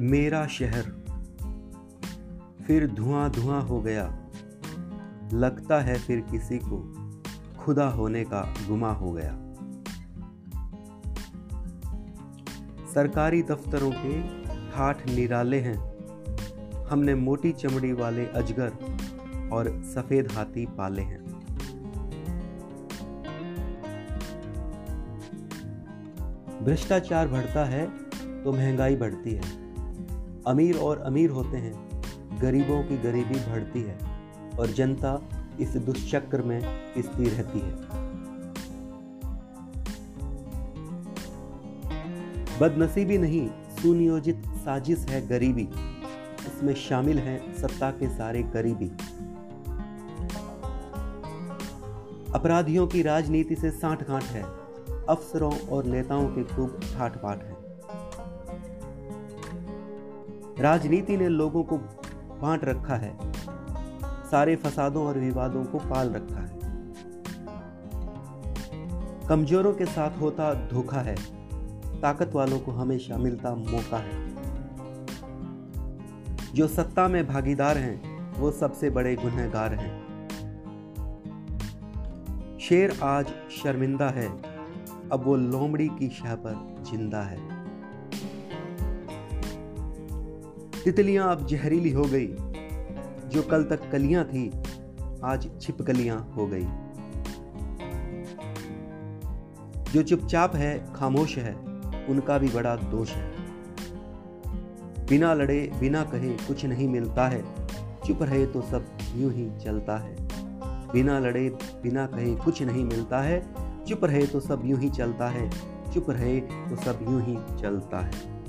मेरा शहर। फिर धुआँ धुआँ हो गया। लगता है फिर किसी को खुदा होने का गुमा हो गया। सरकारी दफ्तरों के ठाठ निराले हैं। हमने मोटी चमड़ी वाले अजगर और सफ़ेद हाथी पाले हैं। भ्रष्टाचार बढ़ता है तो महँगाई बढ़ती है। अमीर और अमीर होते हैं, गरीबों की गरीबी बढ़ती है और जनता इस दुष्चक्र में पिसती रहती है। बदनसीबी नहीं, सुनियोजित साजिश है गरीबी। इसमें शामिल हैं सत्ता के सारे गरीबी। अपराधियों की राजनीति से साठ गांठ है। अफसरों और नेताओं के खूब ठाठ पाठ है। राजनीति ने लोगों को बांट रखा है। सारे फसादों और विवादों को पाल रखा है। कमजोरों के साथ होता धोखा है। ताकत वालों को हमेशा मिलता मौका है। जो सत्ता में भागीदार हैं, वो सबसे बड़े गुनहगार हैं। शेर आज शर्मिंदा है, अब वो लोमड़ी की शह पर ज़िंदा है। तितलियाँ अब जहरीली हो गई। जो कल तक कलियाँ थी, आज छिपकलियाँ हो गई। जो चुपचाप है, खामोश है, उनका भी बड़ा दोष है। बिना लड़े, बिना कहे कुछ नहीं मिलता है। चुप रहे तो सब यूँ ही चलता है। बिना लड़े, बिना कहे कुछ नहीं मिलता है। चुप रहे तो सब यूँ ही चलता है। चुप रहे तो सब यूँ ही चलता है।